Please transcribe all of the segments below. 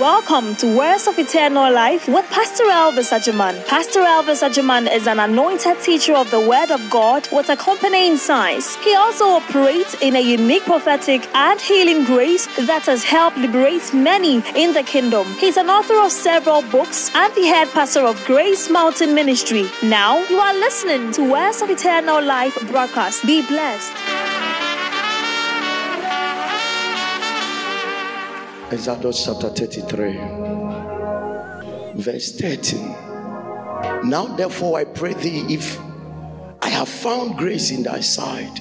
Welcome to Words of Eternal Life with Pastor Elvis Agyemang. Pastor Elvis Agyemang is an anointed teacher of the Word of God with accompanying signs. He also operates in a unique prophetic and healing grace that has helped liberate many in the kingdom. He's an author of several books and the head pastor of Grace Mountain Ministry. Now you are listening to Words of Eternal Life broadcast. Be blessed. Exodus chapter 33, verse 13. Now, therefore, I pray thee, if I have found grace in thy sight,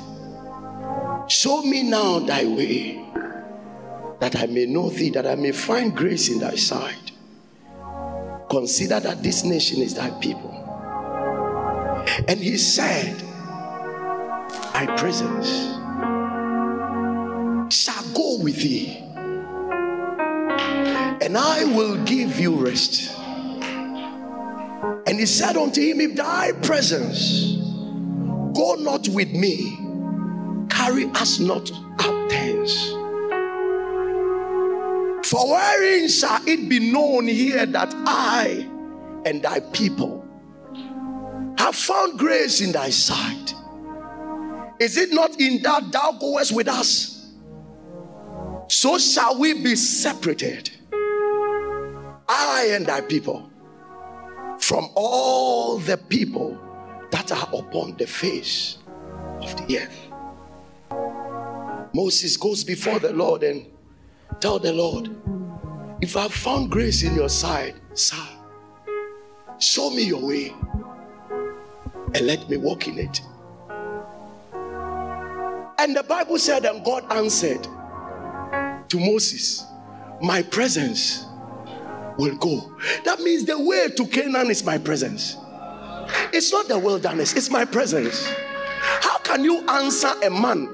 show me now thy way, that I may know thee, that I may find grace in thy sight. Consider that this nation is thy people. And he said, My presence shall go with thee and I will give you rest. And he said unto him, If thy presence go not with me, carry us not out thence. For wherein shall it be known here that I and thy people have found grace in thy sight? Is it not in that thou goest with us? So shall we be separated I and thy people from all the people that are upon the face of the earth. Moses goes before the Lord and tell the Lord, if I have found grace in your sight, sir, show me your way and let me walk in it. And the Bible said, and God answered to Moses, My presence will go. That means the way to Canaan is my presence. It's not the wilderness, it's my presence. How can you answer a man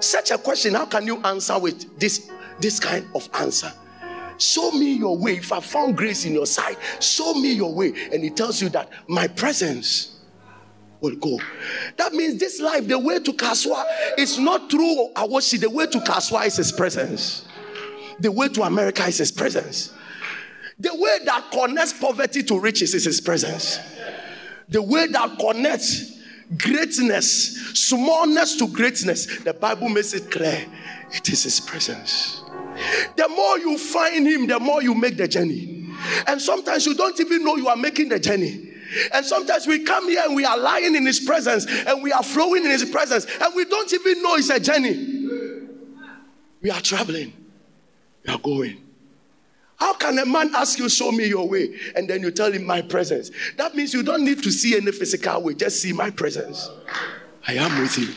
such a question? How can you answer with this, this kind of answer? Show me your way. If I found grace in your sight, show me your way. And he tells you that my presence will go. That means this life, the way to Kasoa is not through Awoshie. The way to Kasoa is his presence. The way to America is his presence. The way that connects poverty to riches is His presence. The way that connects greatness, smallness to greatness, the Bible makes it clear it is His presence. The more you find Him, the more you make the journey. And sometimes you don't even know you are making the journey. And sometimes we come here and we are lying in His presence and we are flowing in His presence and we don't even know it's a journey. We are traveling, we are going. How can a man ask you, show me your way, and then you tell him my presence? That means you don't need to see any physical way, just see my presence. I am with you.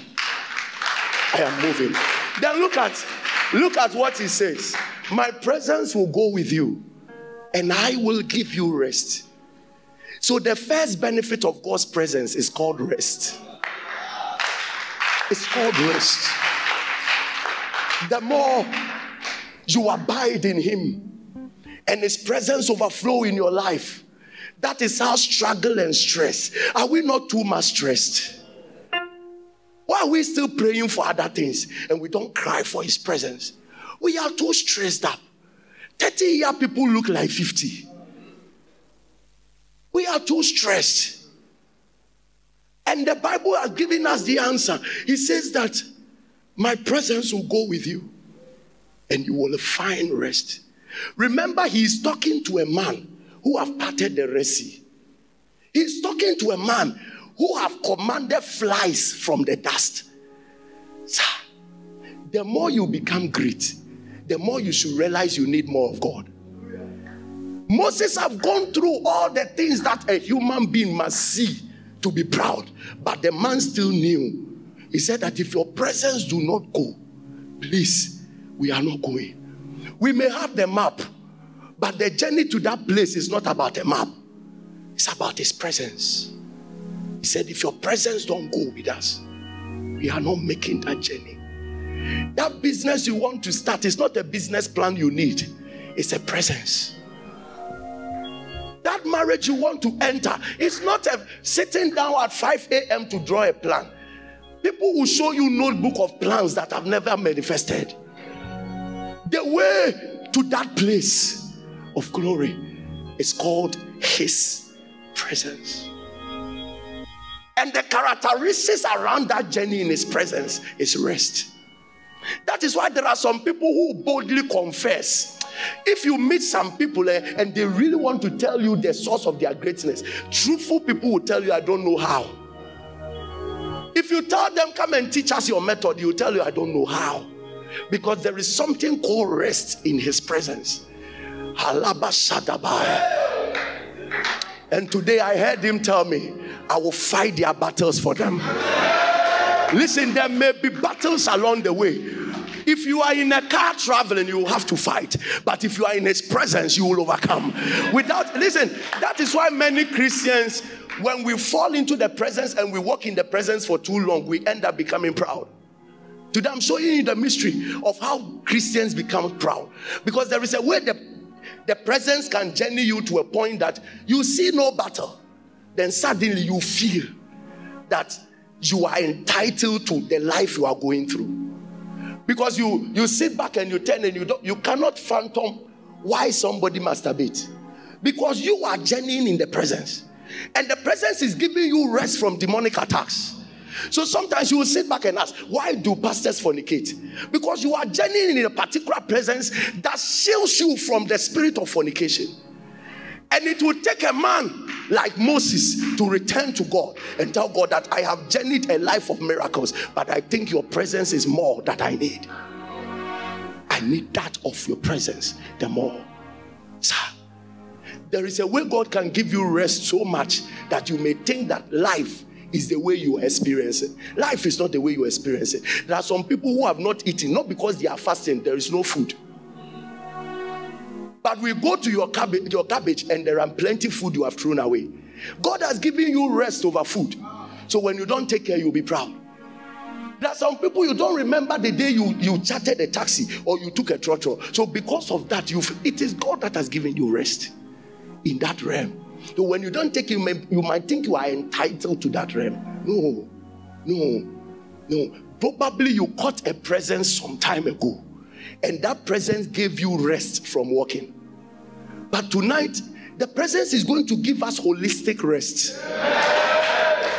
I am moving. Then look at look at what he says. My presence will go with you, and I will give you rest. So the first benefit of God's presence is called rest. It's called rest. The more you abide in him, and His presence overflow in your life. That is how struggle and stress. Are we not too much stressed? Why are we still praying for other things and we don't cry for His presence? We are too stressed up. 30 year people look like 50. We are too stressed. And the Bible has given us the answer. He says that my presence will go with you and you will find rest. Remember, he is talking to a man who have parted the Red Sea. He's talking to a man who have commanded flies from the dust. Sir, the more you become great, the more you should realize you need more of God. Moses have gone through all the things that a human being must see to be proud, but the man still knew. He said that if your presence do not go, please, we are not going. We may have the map, but the journey to that place is not about a map, it's about His presence. He said, If your presence don't go with us, we are not making that journey. That business you want to start is not a business plan you need, it's a presence. That marriage you want to enter is not a sitting down at 5 a.m. to draw a plan. People will show you notebook of plans that have never manifested. The way to that place of glory is called His presence. And the characteristics around that journey in His presence is rest. That is why there are some people who boldly confess. If you meet some people eh, and they really want to tell you the source of their greatness, truthful people will tell you, I don't know how. If you tell them, come and teach us your method, you tell you, I don't know how. Because there is something called rest in his presence. And today I heard him tell me, I will fight their battles for them. Listen, there may be battles along the way. If you are in a car traveling, you will have to fight. But if you are in his presence, you will overcome. Without, listen, that is why many Christians, when we fall into the presence and we walk in the presence for too long, we end up becoming proud. Today, I'm showing you the mystery of how Christians become proud. Because there is a way the, the presence can journey you to a point that you see no battle. Then suddenly you feel that you are entitled to the life you are going through. Because you, you sit back and you turn and you don't, you cannot phantom why somebody masturbate. Because you are journeying in the presence. And the presence is giving you rest from demonic attacks. So sometimes you will sit back and ask, why do pastors fornicate? Because you are journeying in a particular presence that shields you from the spirit of fornication. And it will take a man like Moses to return to God and tell God that I have journeyed a life of miracles, but I think your presence is more that I need. I need that of your presence the more. Sir, there is a way God can give you rest so much that you may think that life is the way you experience it. Life is not the way you experience it. There are some people who have not eaten, not because they are fasting, there is no food. But we go to your cabbage, your cabbage, and there are plenty food you have thrown away. God has given you rest over food. So when you don't take care, you'll be proud. There are some people you don't remember the day you, you chartered a taxi or you took a trotro. So because of that, you've, it is God that has given you rest in that realm. So when you don't take it, you, may, you might think you are entitled to that realm. No, no, no. Probably you caught a presence some time ago, and that presence gave you rest from walking. But tonight, the presence is going to give us holistic rest.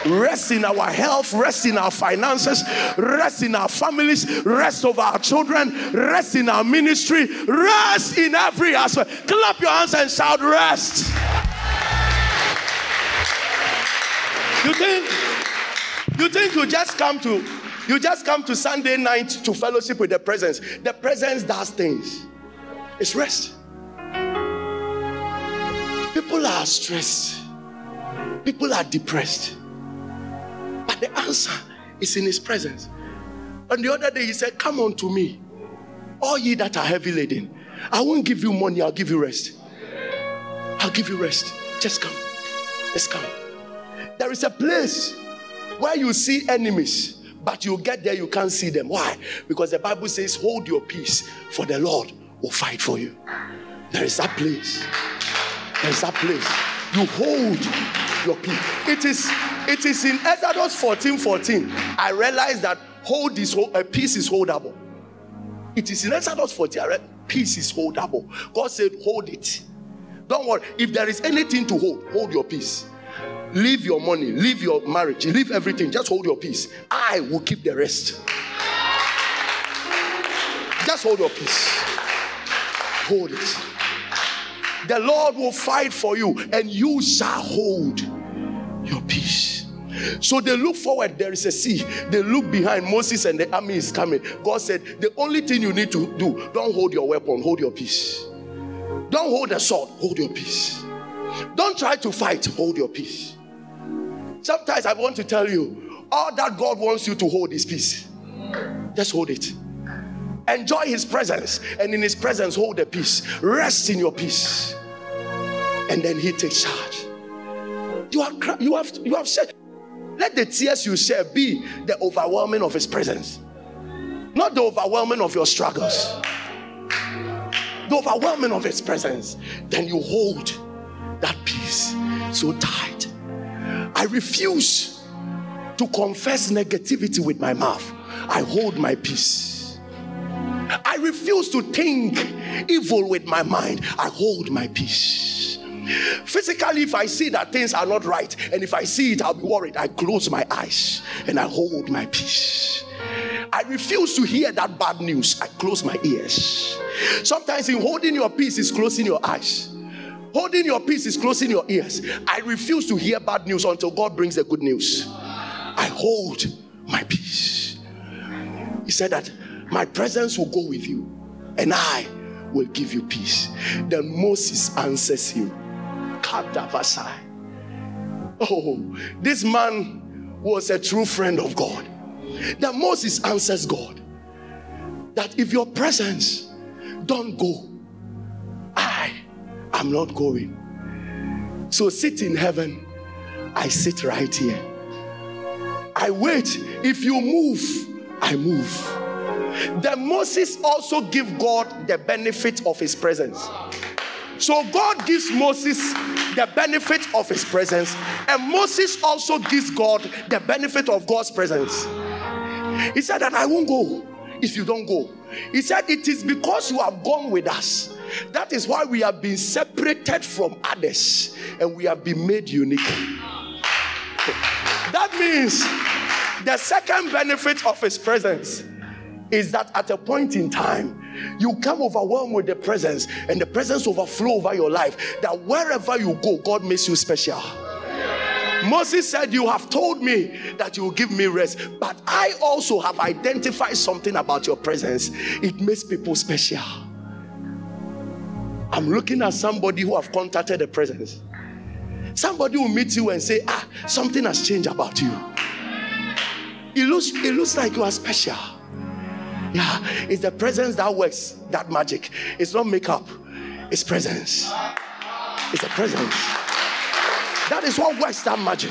Rest in our health, rest in our finances, rest in our families, rest of our children, rest in our ministry, rest in every aspect. Clap your hands and shout, Rest. You think you think you just come to you just come to Sunday night to fellowship with the presence. The presence does things. It's rest. People are stressed, people are depressed. But the answer is in His presence. And the other day, He said, Come unto me, all ye that are heavy laden. I won't give you money, I'll give you rest. I'll give you rest. Just come. Just come. There is a place where you see enemies, but you get there, you can't see them. Why? Because the Bible says, Hold your peace, for the Lord will fight for you. There is that place. There's that place. You hold your peace. It is, it is in Exodus 14 14. I realized that hold is a uh, peace is holdable. It is in Exodus 14. Peace is holdable. God said, hold it. Don't worry. If there is anything to hold, hold your peace. Leave your money, leave your marriage, leave everything. Just hold your peace. I will keep the rest. Just hold your peace. Hold it. The Lord will fight for you, and you shall hold your peace. So they look forward, there is a sea. They look behind, Moses and the army is coming. God said, The only thing you need to do, don't hold your weapon, hold your peace. Don't hold a sword, hold your peace. Don't try to fight, hold your peace. Sometimes I want to tell you, all that God wants you to hold is peace. Just hold it. Enjoy His presence, and in His presence, hold the peace. Rest in your peace, and then He takes charge. You have you have you have said, let the tears you share be the overwhelming of His presence, not the overwhelming of your struggles. The overwhelming of His presence. Then you hold that peace so tight. I refuse to confess negativity with my mouth. I hold my peace. I refuse to think evil with my mind, I hold my peace. Physically, if I see that things are not right, and if I see it, I'll be worried. I close my eyes and I hold my peace. I refuse to hear that bad news. I close my ears. Sometimes, in holding your peace, is closing your eyes. Holding your peace is closing your ears. I refuse to hear bad news until God brings the good news. I hold my peace. He said that my presence will go with you and I will give you peace. Then Moses answers him. Oh, this man was a true friend of God. Then Moses answers God that if your presence don't go, am not going. So sit in heaven, I sit right here. I wait. If you move, I move. Then Moses also give God the benefit of his presence. So God gives Moses the benefit of his presence, and Moses also gives God the benefit of God's presence. He said that I won't go if you don't go. He said it is because you have gone with us. That is why we have been separated from others and we have been made unique. That means the second benefit of his presence is that at a point in time, you come overwhelmed with the presence, and the presence overflow over your life. That wherever you go, God makes you special. Moses said, You have told me that you will give me rest, but I also have identified something about your presence. It makes people special. I'm looking at somebody who have contacted the presence. Somebody will meet you and say, Ah, something has changed about you. It looks, it looks like you are special. Yeah, it's the presence that works that magic. It's not makeup, it's presence. It's a presence. That is what works that magic.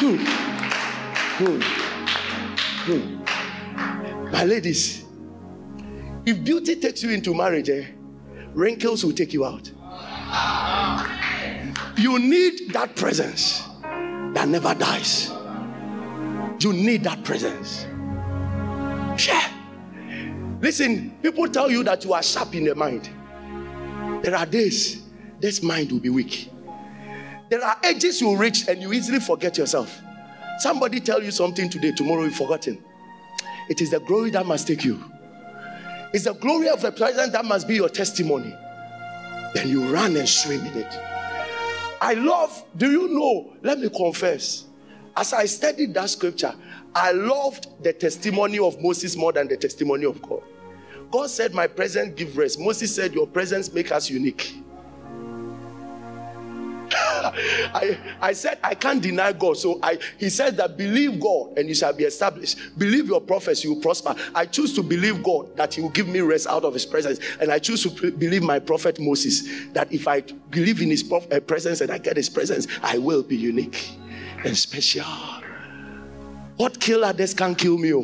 Hmm. Hmm. Hmm. My ladies, if beauty takes you into marriage, eh, wrinkles will take you out. You need that presence that never dies. You need that presence. Yeah. Listen, people tell you that you are sharp in the mind. There are days this mind will be weak. There are ages you reach and you easily forget yourself. Somebody tell you something today, tomorrow you've forgotten. It is the glory that must take you. It's the glory of the present that must be your testimony. Then you run and swim in it. I love, do you know? Let me confess. As I studied that scripture, I loved the testimony of Moses more than the testimony of God. God said, My presence give rest. Moses said, Your presence make us unique. I, I said I can't deny God. So I he said that believe God and you shall be established. Believe your prophets, you will prosper. I choose to believe God that He will give me rest out of His presence. And I choose to believe my prophet Moses that if I believe in His prof- uh, presence and I get His presence, I will be unique and special. What kill others can kill me. Oh.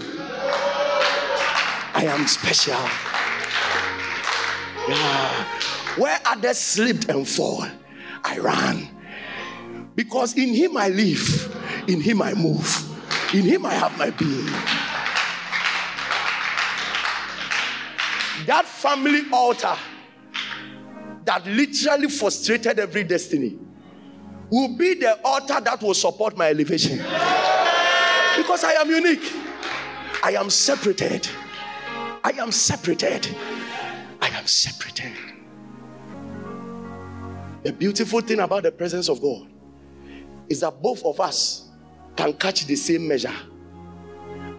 I am special. Yeah. Where others slipped and fall, I ran. Because in him I live, in him I move, in him I have my being. That family altar that literally frustrated every destiny will be the altar that will support my elevation. Because I am unique, I am separated. I am separated. I am separated. The beautiful thing about the presence of God is that both of us can catch the same measure.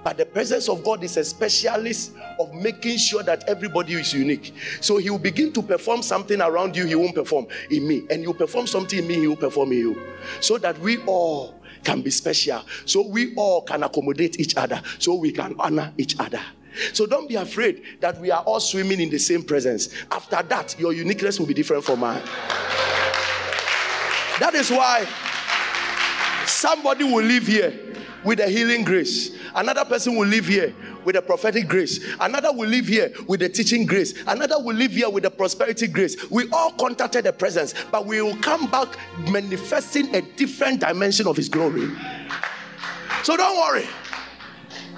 But the presence of God is a specialist of making sure that everybody is unique. So he will begin to perform something around you, he won't perform in me. And you perform something in me, he will perform in you. So that we all can be special. So we all can accommodate each other. So we can honor each other. So don't be afraid that we are all swimming in the same presence. After that, your uniqueness will be different from mine. That is why somebody will live here with a healing grace. Another person will live here with a prophetic grace. Another will live here with a teaching grace. Another will live here with a prosperity grace. We all contacted the presence, but we will come back manifesting a different dimension of His glory. So don't worry.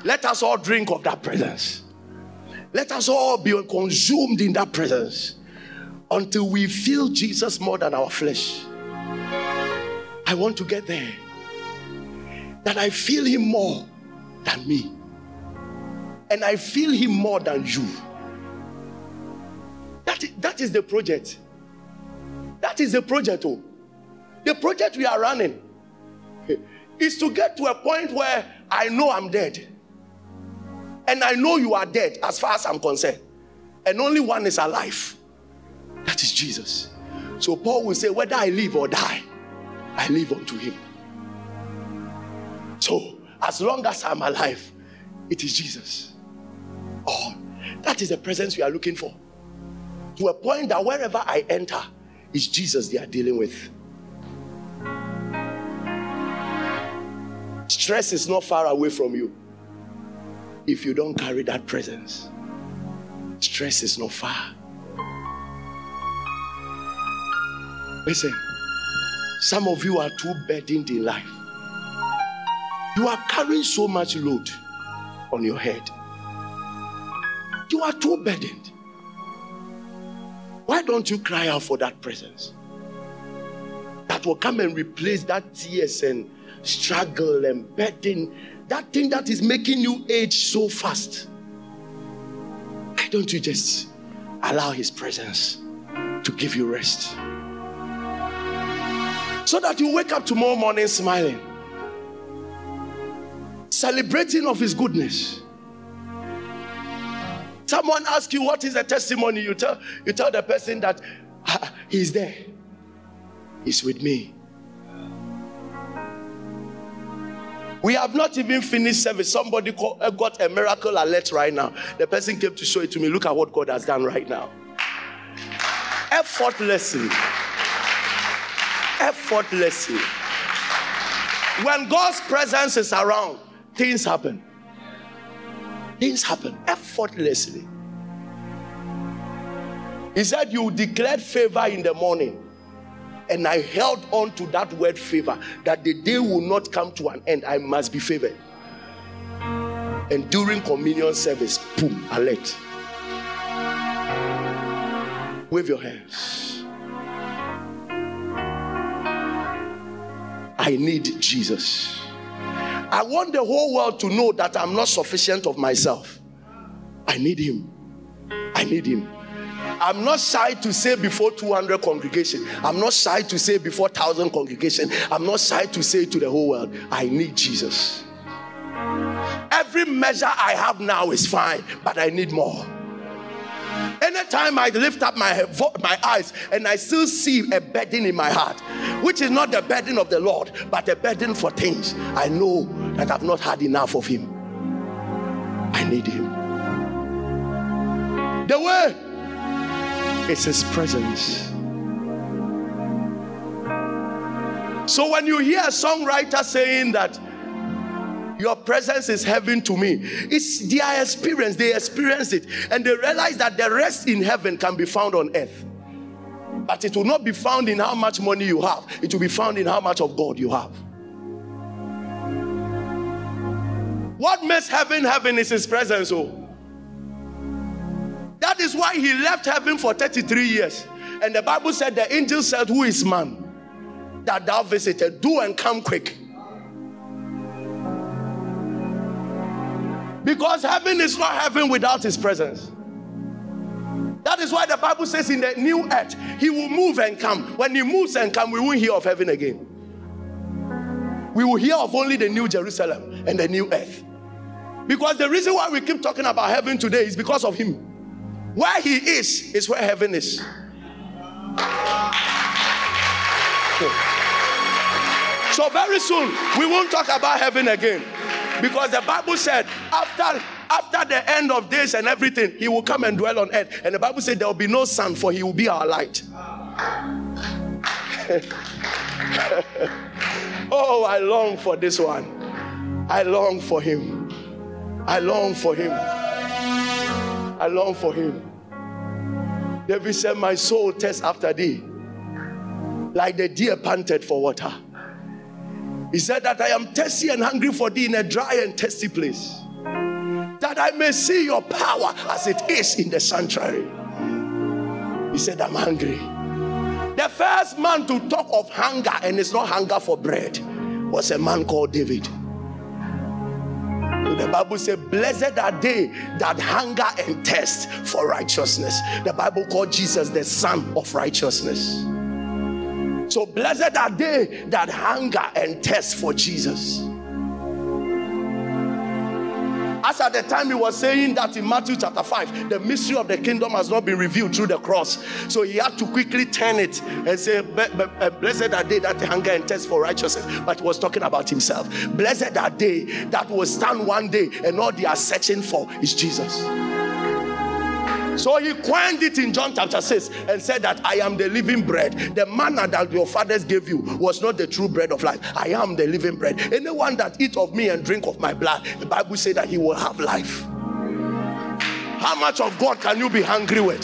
Let us all drink of that presence. Let us all be consumed in that presence until we feel Jesus more than our flesh. I want to get there. That I feel Him more than me. And I feel Him more than you. That is, that is the project. That is the project. Oh. The project we are running is to get to a point where I know I'm dead. And I know you are dead as far as I'm concerned. And only one is alive. That is Jesus. So Paul will say, Whether I live or die, I live unto him. So as long as I'm alive, it is Jesus. Oh, that is the presence we are looking for. To a point that wherever I enter, is Jesus they are dealing with. Stress is not far away from you if you don't carry that presence. Stress is not far. Listen, some of you are too burdened in life. You are carrying so much load on your head. You are too burdened. Why don't you cry out for that presence? That will come and replace that tears and struggle and burden, that thing that is making you age so fast. Why don't you just allow His presence to give you rest? So that you wake up tomorrow morning smiling, celebrating of His goodness. Someone asks you what is the testimony, you tell you tell the person that he's there, he's with me. We have not even finished service. Somebody call, uh, got a miracle alert right now. The person came to show it to me. Look at what God has done right now. Effortlessly. Effortlessly. When God's presence is around, things happen. Things happen effortlessly. He said, You declared favor in the morning and I held on to that word favor that the day will not come to an end. I must be favored. And during communion service, boom, alert. Wave your hands. I need Jesus. I want the whole world to know that I'm not sufficient of myself. I need Him. I need Him. I'm not shy to say before 200 congregation. I'm not shy to say before 1000 congregation. I'm not shy to say to the whole world, I need Jesus. Every measure I have now is fine, but I need more. Anytime I lift up my, my eyes and I still see a burden in my heart, which is not the burden of the Lord, but a burden for things, I know I've not had enough of Him. I need Him. The way it's His presence. So when you hear a songwriter saying that your presence is heaven to me, it's their experience. They experience it and they realize that the rest in heaven can be found on earth. But it will not be found in how much money you have, it will be found in how much of God you have. What makes heaven heaven is His presence. Oh. That is why he left heaven for 33 years. And the Bible said, The angel said, Who is man that thou visited? Do and come quick. Because heaven is not heaven without his presence. That is why the Bible says in the new earth, he will move and come. When he moves and come, we won't hear of heaven again. We will hear of only the new Jerusalem and the new earth. Because the reason why we keep talking about heaven today is because of him. Where he is, is where heaven is. So very soon we won't talk about heaven again. Because the Bible said after after the end of days and everything, he will come and dwell on earth. And the Bible said there will be no sun, for he will be our light. oh, I long for this one. I long for him. I long for him. I long for him. David said, My soul tests after thee, like the deer panted for water. He said that I am thirsty and hungry for thee in a dry and thirsty place. That I may see your power as it is in the sanctuary. He said, I'm hungry. The first man to talk of hunger, and it's not hunger for bread, was a man called David. The Bible says, Blessed are they that hunger and thirst for righteousness. The Bible called Jesus the Son of Righteousness. So blessed are they that hunger and thirst for Jesus. As at the time he was saying that in Matthew chapter 5, the mystery of the kingdom has not been revealed through the cross. So he had to quickly turn it and say, Blessed are they that hunger and thirst for righteousness. But he was talking about himself. Blessed are they that will stand one day and all they are searching for is Jesus. So he coined it in John chapter 6 and said that I am the living bread. The manna that your fathers gave you was not the true bread of life. I am the living bread. Anyone that eat of me and drink of my blood, the Bible said that he will have life. How much of God can you be hungry with?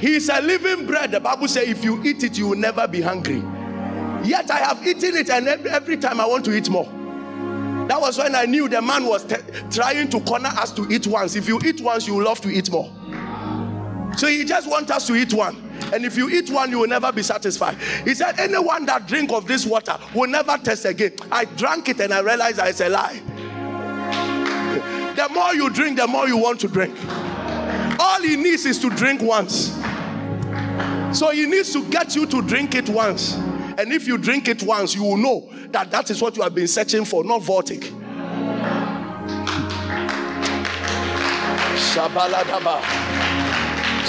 He is a living bread. The Bible says if you eat it, you will never be hungry. Yet I have eaten it, and every time I want to eat more. That was when I knew the man was t- trying to corner us to eat once. If you eat once, you will love to eat more. So he just wants us to eat one. And if you eat one, you will never be satisfied. He said, Anyone that drink of this water will never test again. I drank it and I realized it's a lie. The more you drink, the more you want to drink. All he needs is to drink once. So he needs to get you to drink it once. And if you drink it once, you will know that that is what you have been searching for, not Vortic. Shabaladaba.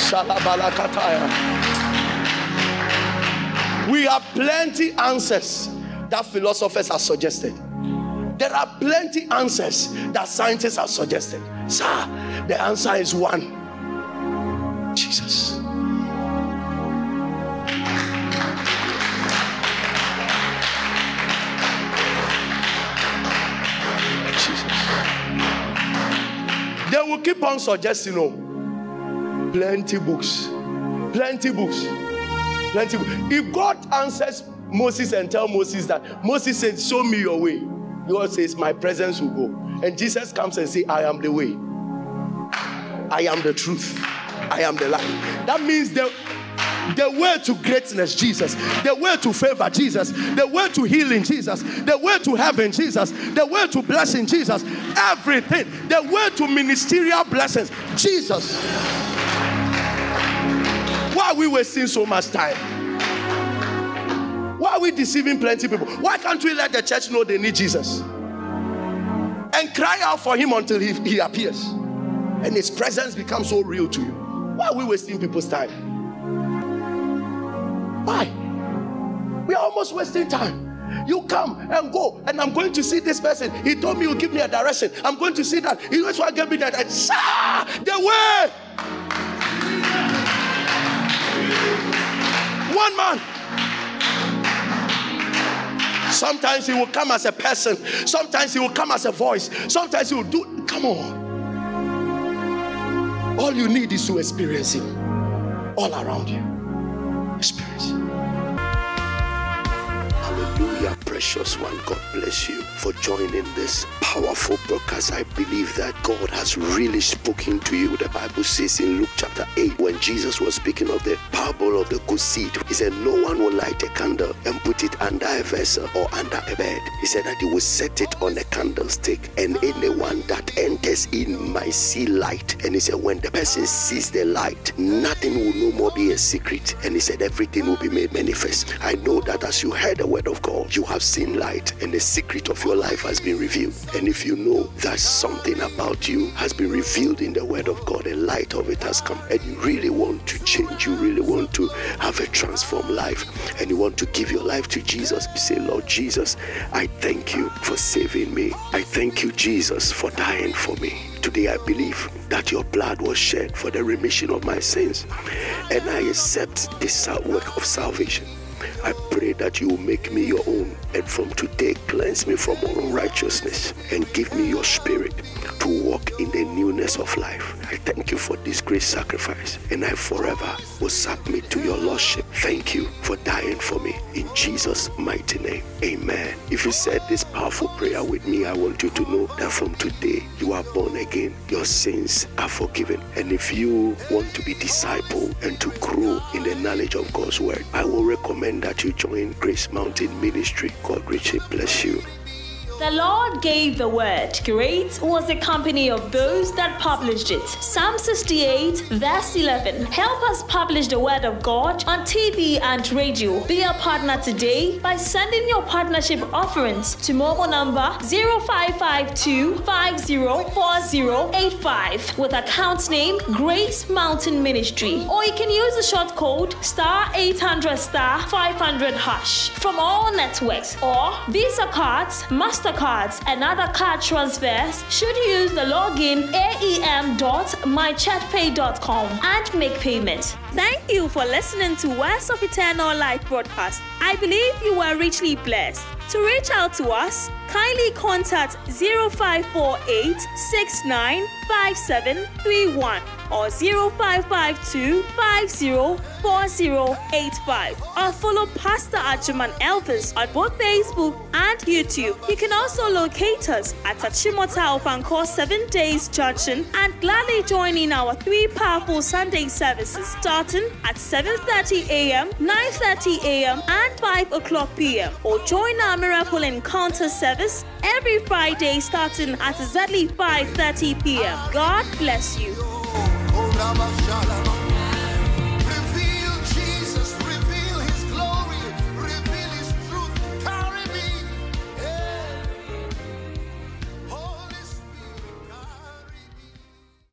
Shalabalakataya. We have plenty answers that philosophers have suggested. There are plenty answers that scientists have suggested. Sir, the answer is one Jesus. Keep on suggesting, oh, plenty books, plenty books, plenty books. If God answers Moses and tell Moses that Moses said, Show me your way, God says, My presence will go. And Jesus comes and say, I am the way, I am the truth, I am the life. That means the the way to greatness, Jesus. The way to favor, Jesus. The way to healing, Jesus. The way to heaven, Jesus. The way to blessing, Jesus. Everything. The way to ministerial blessings, Jesus. Why are we wasting so much time? Why are we deceiving plenty people? Why can't we let the church know they need Jesus? And cry out for him until he, he appears. And his presence becomes so real to you. Why are we wasting people's time? Why? We are almost wasting time. You come and go, and I'm going to see this person. He told me he'll give me a direction. I'm going to see that. He always want to give me that. And, Ah, the way. One man. Sometimes he will come as a person. Sometimes he will come as a voice. Sometimes he will do. Come on. All you need is to experience him all around you. Precious one. God bless you for joining this powerful broadcast. I believe that God has really spoken to you. The Bible says in Luke chapter 8, when Jesus was speaking of the parable of the good seed, he said, No one will light a candle and put it under a vessel or under a bed. He said that he will set it on a candlestick, and anyone that enters in might see light. And he said, When the person sees the light, nothing will no more be a secret. And he said, Everything will be made manifest. I know that as you heard the word of God, you have seen light, and the secret of your life has been revealed. And if you know that something about you has been revealed in the word of God, a light of it has come, and you really want to change, you really want to have a transformed life, and you want to give your life to Jesus, you say, Lord Jesus, I thank you for saving me. I thank you, Jesus, for dying for me. Today I believe that your blood was shed for the remission of my sins, and I accept this work of salvation. I pray that you will make me your own, and from today cleanse me from all unrighteousness and give me your spirit to walk in the newness of life. I thank you for this great sacrifice, and I forever will submit to your Lordship. Thank you for dying for me. In Jesus' mighty name, amen. If you said this powerful prayer with me, I want you to know that from today you are born again, your sins are forgiven. And if you want to be disciple and to grow in the knowledge of God's word, I will recommend that you join Grace Mountain Ministry. God richly bless you. The Lord gave the word. Great was the company of those that published it. Psalm 68, verse 11. Help us publish the word of God on TV and radio. Be a partner today by sending your partnership offerings to mobile number 0552 504085 with account name Grace Mountain Ministry. Or you can use the short code star 800 star 500 hash from all networks or Visa cards, Master MasterCards and other card transfers should use the login aem.mychatpay.com and make payment. Thank you for listening to Words of Eternal Life broadcast. I believe you were richly blessed. To reach out to us, kindly contact 0548 695731 or 0552 504085 or follow Pastor Agyemang Elvis on both Facebook and YouTube. You can also locate us at Achimota Opanko 7 Days Junction and gladly join in our three powerful Sunday services starting at 7.30 a.m., 9.30 a.m. and 5 o'clock p.m. or join our Miracle Encounter service every Friday starting at exactly 5.30 p.m. God bless you. pra baixar